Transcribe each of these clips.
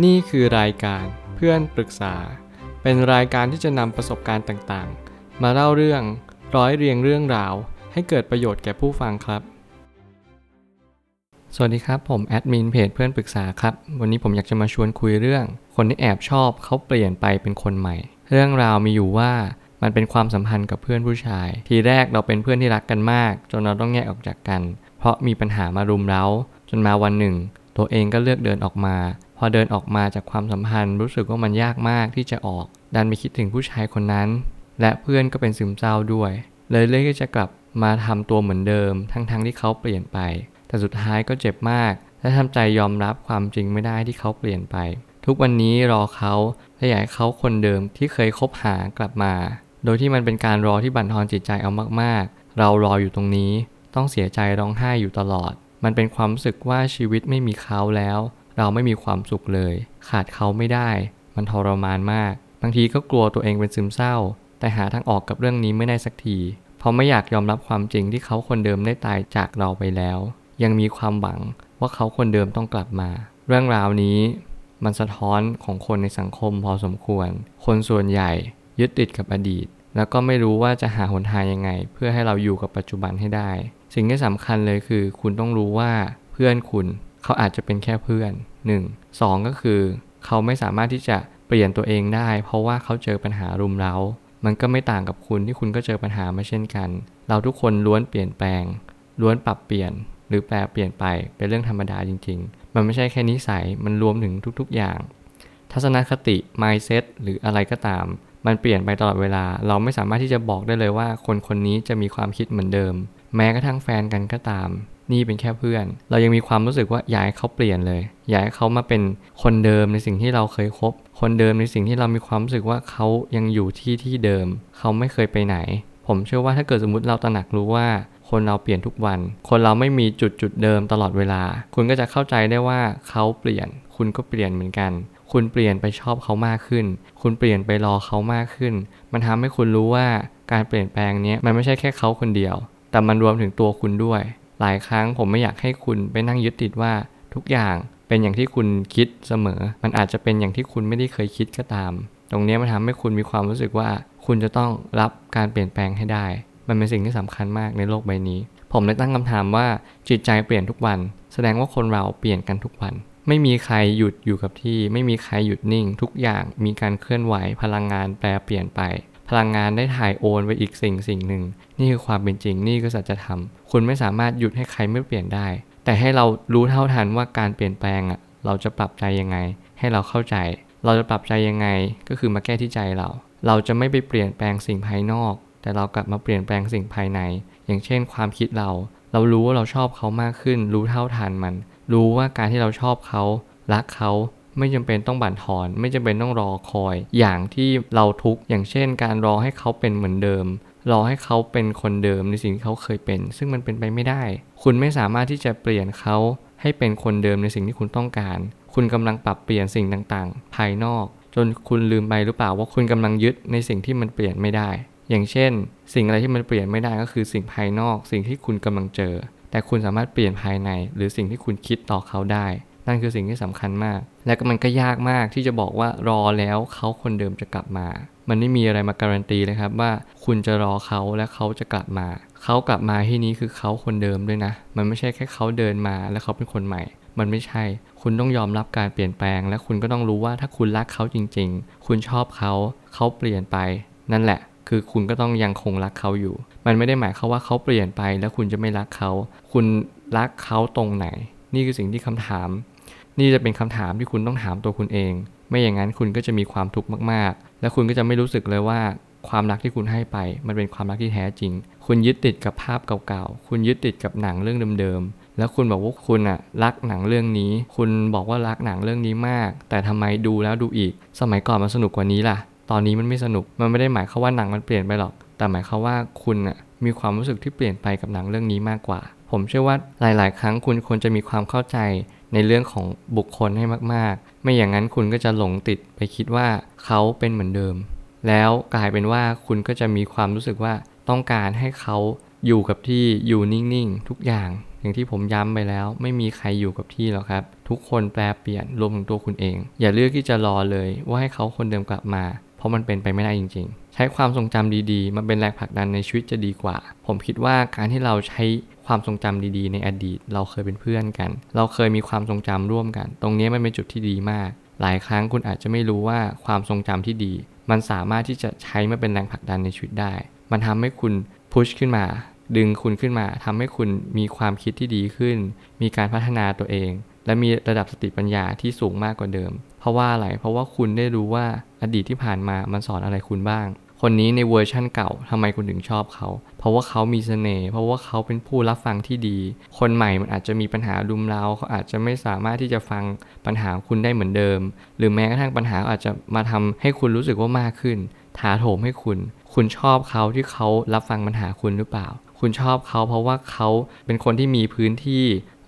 นี่คือรายการเพื่อนปรึกษา เป็นรายการที่จะนำประสบการณ์ต่างๆ มาเล่าเรื่องร้อยเรียงเรื่องราว ให้เกิดประโยชน์แก่ผู้ฟังครับ สวัสดีครับ ผมแอดมินเพจเพื่อนปรึกษาครับ วันนี้ผมอยากจะมาชวนคุยเรื่อง คนที่แอบชอบเขาเปลี่ยนไปเป็นคนใหม่ เรื่องราวมีอยู่ว่ามันเป็นความสัมพันธ์กับเพื่อนผู้ชาย ทีแรกเราเป็นเพื่อนที่รักกันมาก จนเราต้องแยกออกจากกัน เพราะมีปัญหามารุมเร้า จนมาวันหนึ่ง ตัวเองก็เลือกเดินออกมา พอเดินออกมาจากความสัมพันธ์ รู้สึกว่ามันยากมากที่จะออก ดันไปคิดถึงผู้ชายคนนั้น และเพื่อนก็เป็นซึมเศร้าด้วย เลยเลือกที่จะกลับมาทำตัวเหมือนเดิม ทั้งๆทที่เขาเปลี่ยนไป แต่สุดท้ายก็เจ็บมาก และทำใจยอมรับความจริงไม่ได้ที่เขาเปลี่ยนไป ทุกวันนี้รอเขาและอยากให้เขาคนเดิมที่เคยคบหากลับมา โดยที่มันเป็นการรอที่บั่นทอนจิตใจเอามากๆ เรารออยู่ตรงนี้ ต้องเสียใจร้องไห้อยู่ตลอด มันเป็นความรู้สึกว่าชีวิตไม่มีเขาแล้ว เราไม่มีความสุขเลย ขาดเขาไม่ได้ มันทรมานมาก บางทีก็กลัวตัวเองเป็นซึมเศร้า แต่หาทางออกกับเรื่องนี้ไม่ได้สักทีเพราะไม่อยากยอมรับความจริงที่เขาคนเดิมได้ตายจากเราไปแล้ว ยังมีความหวังว่าเขาคนเดิมต้องกลับมา เรื่องราวนี้มันสะท้อนของคนในสังคมพอสมควร คนส่วนใหญ่ยึดติดกับอดีต แล้วก็ไม่รู้ว่าจะหาหนทางยังไง เพื่อให้เราอยู่กับปัจจุบันให้ได้ สิ่งที่สำคัญเลยคือ คุณต้องรู้ว่าเพื่อนคุณเขาอาจจะเป็นแค่เพื่อน 1. 2 ก็คือ เขาไม่สามารถที่จะเปลี่ยนตัวเองได้ เพราะว่าเขาเจอปัญหารุมเร้า มันก็ไม่ต่างกับคุณที่คุณก็เจอปัญหามาเช่นกัน เราทุกคนล้วนเปลี่ยนแปลง ล้วนปรับเปลี่ยน หรือแปลเปลี่ยนไปเป็นเรื่องธรรมดาจริง ๆ มันไม่ใช่แค่นิสัยมันรวมถึงทุกๆอย่าง ทัศนคติ mindset หรืออะไรก็ตาม มันเปลี่ยนไปตลอดเวลา เราไม่สามารถที่จะบอกได้เลยว่า คนคนนี้จะมีความคิดเหมือนเดิม แม้กระทั่งแฟนกันก็ตาม นี่เป็นแค่เพื่อน เรายังมีความรู้สึกว่าอยากให้เขาเปลี่ยนเลย อยากให้เขามาเป็นคนเดิมในสิ่งที่เราเคยคบ คนเดิมในสิ่งที่เรามีความรู้สึกว่าเขายังอยู่ที่ที่เดิม เขาไม่เคยไปไหน ผมเชื่อว่าถ้าเกิดสมมติเราตระหนักรู้ว่าคนเราเปลี่ยนทุกวัน คนเราไม่มีจุดจุดเดิมตลอดเวลา คุณก็จะเข้าใจได้ว่าเขาเปลี่ยน คุณก็เปลี่ยนเหมือนกัน คุณเปลี่ยนไปชอบเขามากขึ้น คุณเปลี่ยนไปรอเขามากขึ้น มันทำให้คุณรู้ว่าการเปลี่ยนแปลงนี้มันไม่ใช่แค่เขาคนเดียว แต่มันรวมถึงตัวคุณด้วย หลายครั้งผมไม่อยากให้คุณไปนั่งยึดติดว่าทุกอย่างเป็นอย่างที่คุณคิดเสมอ มันอาจจะเป็นอย่างที่คุณไม่ได้เคยคิดก็ตาม ตรงนี้มันทำให้คุณมีความรู้สึกว่า คุณจะต้องรับการเปลี่ยนแปลงให้ได้ มันเป็นสิ่งที่สำคัญมากในโลกใบนี้ ผมเลยตั้งคำถามว่าจิตใจเปลี่ยนทุกวัน แสดงว่าคนเราเปลี่ยนกันทุกวัน ไม่มีใครหยุดอยู่กับที่ ไม่มีใครหยุดนิ่ง ทุกอย่างมีการเคลื่อนไหวพลังงานแปรเปลี่ยนไป พลังงานได้ถ่ายโอนไปอีกสิ่งสิ่งหนึ่ง นี่คือความเป็นจริงนี่คือสัจธรรม คุณไม่สามารถหยุดให้ใครไม่เปลี่ยนได้ แต่ให้เรารู้เท่าทันว่าการเปลี่ยนแปลงอะเราจะปรับใจยังไง ให้เราเข้าใจ เราจะปรับใจยังไงก็คือมาแก้ที่ใจเรา เราจะไม่ไปเปลี่ยนแปลงสิ่งภายนอก แต่เรากลับมาเปลี่ยนแปลงสิ่งภายใน อย่างเช่น ความคิดเรา เรารู้ว่าเราชอบเขามากขึ้น รู้เท่าทันมัน รู้ว่าการที่เราชอบเขารักเขา ไม่จำเป็นต้องบั่นทอน ไม่จำเป็นต้องรอคอย อย่างที่เราทุกข์อย่างเช่น การรอให้เขาเป็นเหมือนเดิม รอให้เขาเป็นคนเดิมในสิ่งที่เขาเคยเป็น ซึ่งมันเป็นไปไม่ได้ คุณไม่สามารถที่จะเปลี่ยนเขาให้เป็นคนเดิมในสิ่งที่คุณต้องการ คุณกำลังปรับเปลี่ยนสิ่งต่างๆ ภายนอก จนคุณลืมไปหรือเปล่าว่าคุณกำลังยึดในสิ่งที่มันเปลี่ยนไม่ได้ อย่างเช่น สิ่งอะไรที่มันเปลี่ยนไม่ได้ก็คือสิ่งภายนอก สิ่งที่คุณกำลังเจอ แต่คุณสามารถเปลี่ยนภายใน หรือสิ่งที่คุณคิดต่อเขาได้ นั่นคือสิ่งที่สำคัญมาก และก็มันก็ยากมากที่จะบอกว่ารอแล้วเขาคนเดิมจะกลับมา มันไม่มีอะไรมาการันตีเลยครับว่าคุณจะรอเขาและเขาจะกลับมา เขากลับมาที่นี้คือเขาคนเดิมด้วยนะ มันไม่ใช่แค่เขาเดินมาแล้วเขาเป็นคนใหม่ มันไม่ใช่ คุณต้องยอมรับการเปลี่ยนแปลง และคุณก็ต้องรู้ว่าถ้าคุณรักเขาจริง ๆ คุณชอบเขาเขาเปลี่ยนไป นั่นแหละ คือคุณก็ต้องยังคงรักเขาอยู่ มันไม่ได้หมายความว่าเขาเปลี่ยนไป แล้วคุณจะไม่รักเขา คุณรักเขาตรงไหน นี่คือสิ่งที่คำถาม นี่จะเป็นคำถามที่คุณต้องถามตัวคุณเอง ไม่อย่างนั้นคุณก็จะมีความทุกข์มากๆ และคุณก็จะไม่รู้สึกเลยว่าความรักที่คุณให้ไป มันเป็นความรักที่แท้จริง คุณยึดติดกับภาพเก่าๆ คุณยึดติดกับหนังเรื่องเดิมๆ แล้วคุณบอกว่าคุณอะรักหนังเรื่องนี้ คุณบอกว่ารักหนังเรื่องนี้มาก แต่ทำไมดูแล้วดูอีก สมัยก่อนมันสนุกกว่านี้ล่ะ ตอนนี้มันไม่สนุก มันไม่ได้หมายความว่าหนังมันเปลี่ยนไปหรอก แต่หมายความว่าคุณอะมีความรู้สึกที่เปลี่ยนไปกับหนังเรื่องนี้มากกว่า ผมเชื่อว่าหลาย ๆ ครั้งคุณควรจะมีความเข้าใจ ในเรื่องของบุคคลให้มากๆ ไม่อย่างนั้นคุณก็จะหลงติดไปคิดว่าเขาเป็นเหมือนเดิม แล้วกลายเป็นว่าคุณก็จะมีความรู้สึกว่าต้องการให้เขาอยู่กับที่อยู่นิ่งๆ ทุกอย่าง อย่างที่ผมย้ำไปแล้ว ไม่มีใครอยู่กับที่หรอกครับ ทุกคนแปลเปลี่ยนรวมถึงตัวคุณเอง อย่าเลือกที่จะรอเลยว่าให้เขาคนเดิมกลับมา เพราะมันเป็นไปไม่ได้จริง ๆ ใช้ความทรงจำดีๆมาเป็นแรงผลักดันในชีวิตจะดีกว่า ผมคิดว่าการที่เราใช้ความทรงจำดีๆ ในอดีต เราเคยเป็นเพื่อนกัน เราเคยมีความทรงจำร่วมกัน ตรงนี้มันเป็นจุดที่ดีมาก หลายครั้งคุณอาจจะไม่รู้ว่าความทรงจำที่ดี มันสามารถที่จะใช้มาเป็นแรงผลักดันในชีวิตได้ มันทำให้คุณพุชขึ้นมาดึงคุณขึ้นมาทำให้คุณมีความคิดที่ดีขึ้น มีการพัฒนาตัวเอง และมีระดับสติปัญญาที่สูงมากกว่าเดิม เพราะว่าอะไร เพราะว่าคุณได้รู้ว่าอดีตที่ผ่านมามันสอนอะไรคุณบ้าง คนนี้ในเวอร์ชั่นเก่าทำไมคุณถึงชอบเขา เพราะว่าเขามีเสน่ห์ เพราะว่าเขาเป็นผู้รับฟังที่ดี คนใหม่มันอาจจะมีปัญหาดุมเราเขาอาจจะไม่สามารถที่จะฟังปัญหาคุณได้เหมือนเดิม หรือแม้กระทั่งปัญหาอาจจะมาทำให้คุณรู้สึกว่ามากขึ้น ถาโถมให้คุณ คุณชอบเขาที่เขารับฟังปัญหาคุณหรือเปล่า คุณชอบเขาเพราะว่าเขาเป็นคนที่มีพื้นที่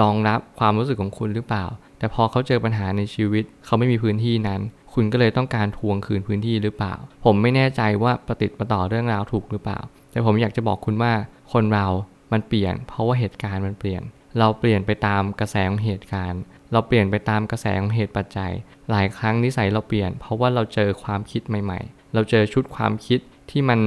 รองรับความรู้สึกของคุณหรือเปล่า แต่พอเขาเจอปัญหาในชีวิต เขาไม่มีพื้นที่นั้น คุณก็เลยต้องการทวงคืนพื้นที่หรือเปล่า ผมไม่แน่ใจว่าประติดประต่อเรื่องราวถูกหรือเปล่า แต่ผมอยากจะบอกคุณว่าคนเรา มันเปลี่ยน เพราะว่าเหตุการณ์มันเปลี่ยน เราเปลี่ยนไปตามกระแสของเหตุการณ์ เราเปลี่ยนไปตามกระแสของเหตุปัจจัย หลายครั้งนิสัยเราเปลี่ยน เพราะว่าเราเจอความคิดใหม่ ๆ เราเจอชุดความคิดที่มัน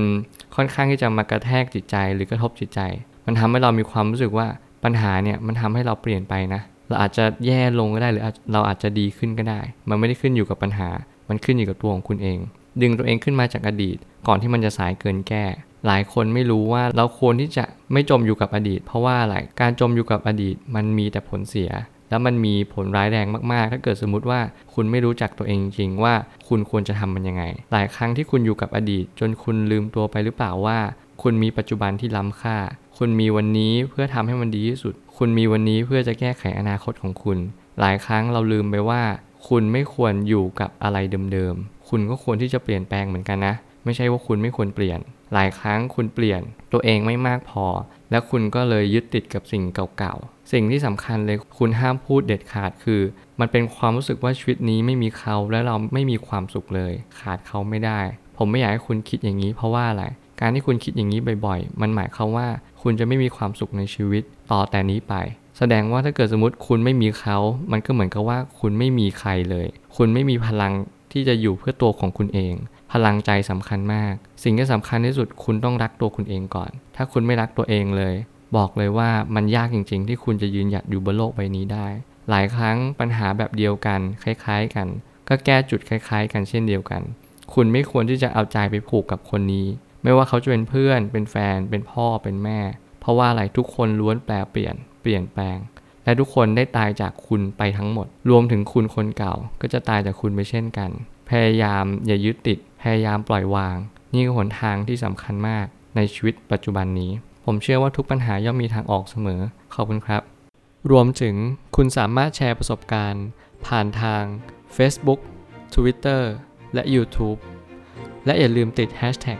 ค่อนข้างที่จะมากระแทกจิตใจหรือกระทบจิตใจ มันทำให้เรามีความรู้สึกว่า ปัญหาเนี่ยมันทำให้เราเปลี่ยนไปนะ เราอาจจะแย่ลงก็ได้หรือเราอาจจะดีขึ้นก็ได้ มันไม่ได้ขึ้นอยู่กับปัญหา มันขึ้นอยู่กับตัวของคุณเอง ดึงตัวเองขึ้นมาจากอดีต ก่อนที่มันจะสายเกินแก้ หลายคนไม่รู้ว่าเราควรที่จะไม่จมอยู่กับอดีต เพราะว่าอะไรการจมอยู่กับอดีต มันมีแต่ผลเสีย แล้วมันมีผลร้ายแรงมากๆ ถ้าเกิดสมมติว่าคุณไม่รู้จักตัวเองจริงว่าคุณควรจะทำมันยังไง หลายครั้งที่คุณอยู่กับอดีต จนคุณลืมตัวไปหรือเปล่าว่า คุณมีปัจจุบันที่ล้ำค่า คุณมีวันนี้เพื่อทำให้มันดีที่สุด คุณมีวันนี้เพื่อจะแก้ไขอนาคตของคุณ หลายครั้งเราลืมไปว่า คุณไม่ควรอยู่กับอะไรเดิมๆ คุณก็ควรที่จะเปลี่ยนแปลงเหมือนกันนะ ไม่ใช่ว่าคุณไม่ควรเปลี่ยน หลายครั้งคุณเปลี่ยน ตัวเองไม่มากพอ และคุณก็เลยยึดติดกับสิ่งเก่าๆ สิ่งที่สำคัญเลยคุณห้ามพูดเด็ดขาดคือ มันเป็นความรู้สึกว่าชีวิตนี้ไม่มีเขาและเราไม่มีความสุขเลย ขาดเขาไม่ได้ ผมไม่อยากให้คุณคิดอย่างนี้เพราะว่าอะไร การที่คุณคิดอย่างนี้บ่อยๆ มันหมายความว่าคุณจะไม่มีความสุขในชีวิตต่อแต่นี้ไป แสดงว่าถ้าเกิดสมมติคุณไม่มีเขา มันก็เหมือนกับว่าคุณไม่มีใครเลย คุณไม่มีพลังที่จะอยู่เพื่อตัวของคุณเอง พลังใจสำคัญมาก สิ่งที่สำคัญที่สุดคุณต้องรักตัวคุณเองก่อน ถ้าคุณไม่รักตัวเองเลย บอกเลยว่ามันยากจริง ๆ ที่คุณจะยืนหยัดอยู่บนโลกใบนี้ได้ หลายครั้งปัญหาแบบเดียวกัน คล้ายๆ กัน ก็แก้จุดคล้าย ๆ กันเช่นเดียวกัน คุณไม่ควรที่จะเอาใจไปผูกกับคนนี้ ไม่ว่าเขาจะเป็นเพื่อน เป็นแฟน เป็นพ่อ เป็นแม่ เพราะว่าอะไรทุกคนล้วนแปลเปลี่ยน เปลี่ยนแปลง และทุกคนได้ตายจากคุณไปทั้งหมด รวมถึงคุณคนเก่า ก็จะตายจากคุณไปเช่นกัน พยายามอย่ายึดติด พยายามปล่อยวาง นี่คือหนทางที่สำคัญมากในชีวิตปัจจุบันนี้ ผมเชื่อว่าทุกปัญหาย่อมมีทางออกเสมอ ขอบคุณครับ รวมถึงคุณสามารถแชร์ประสบการณ์ ผ่านทาง Facebook Twitter และ YouTube และอย่าลืมติด Hashtag